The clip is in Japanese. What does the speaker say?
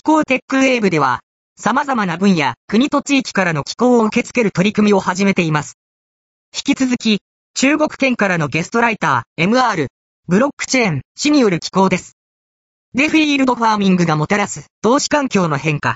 気候テックウェーブでは、様々な分野、国と地域からの寄稿を受け付ける取り組みを始めています。引き続き、中国圏からのゲストライター、 Mr. ブロックチェーン氏による寄稿です。 DeFi yield farming がもたらす投資環境の変化。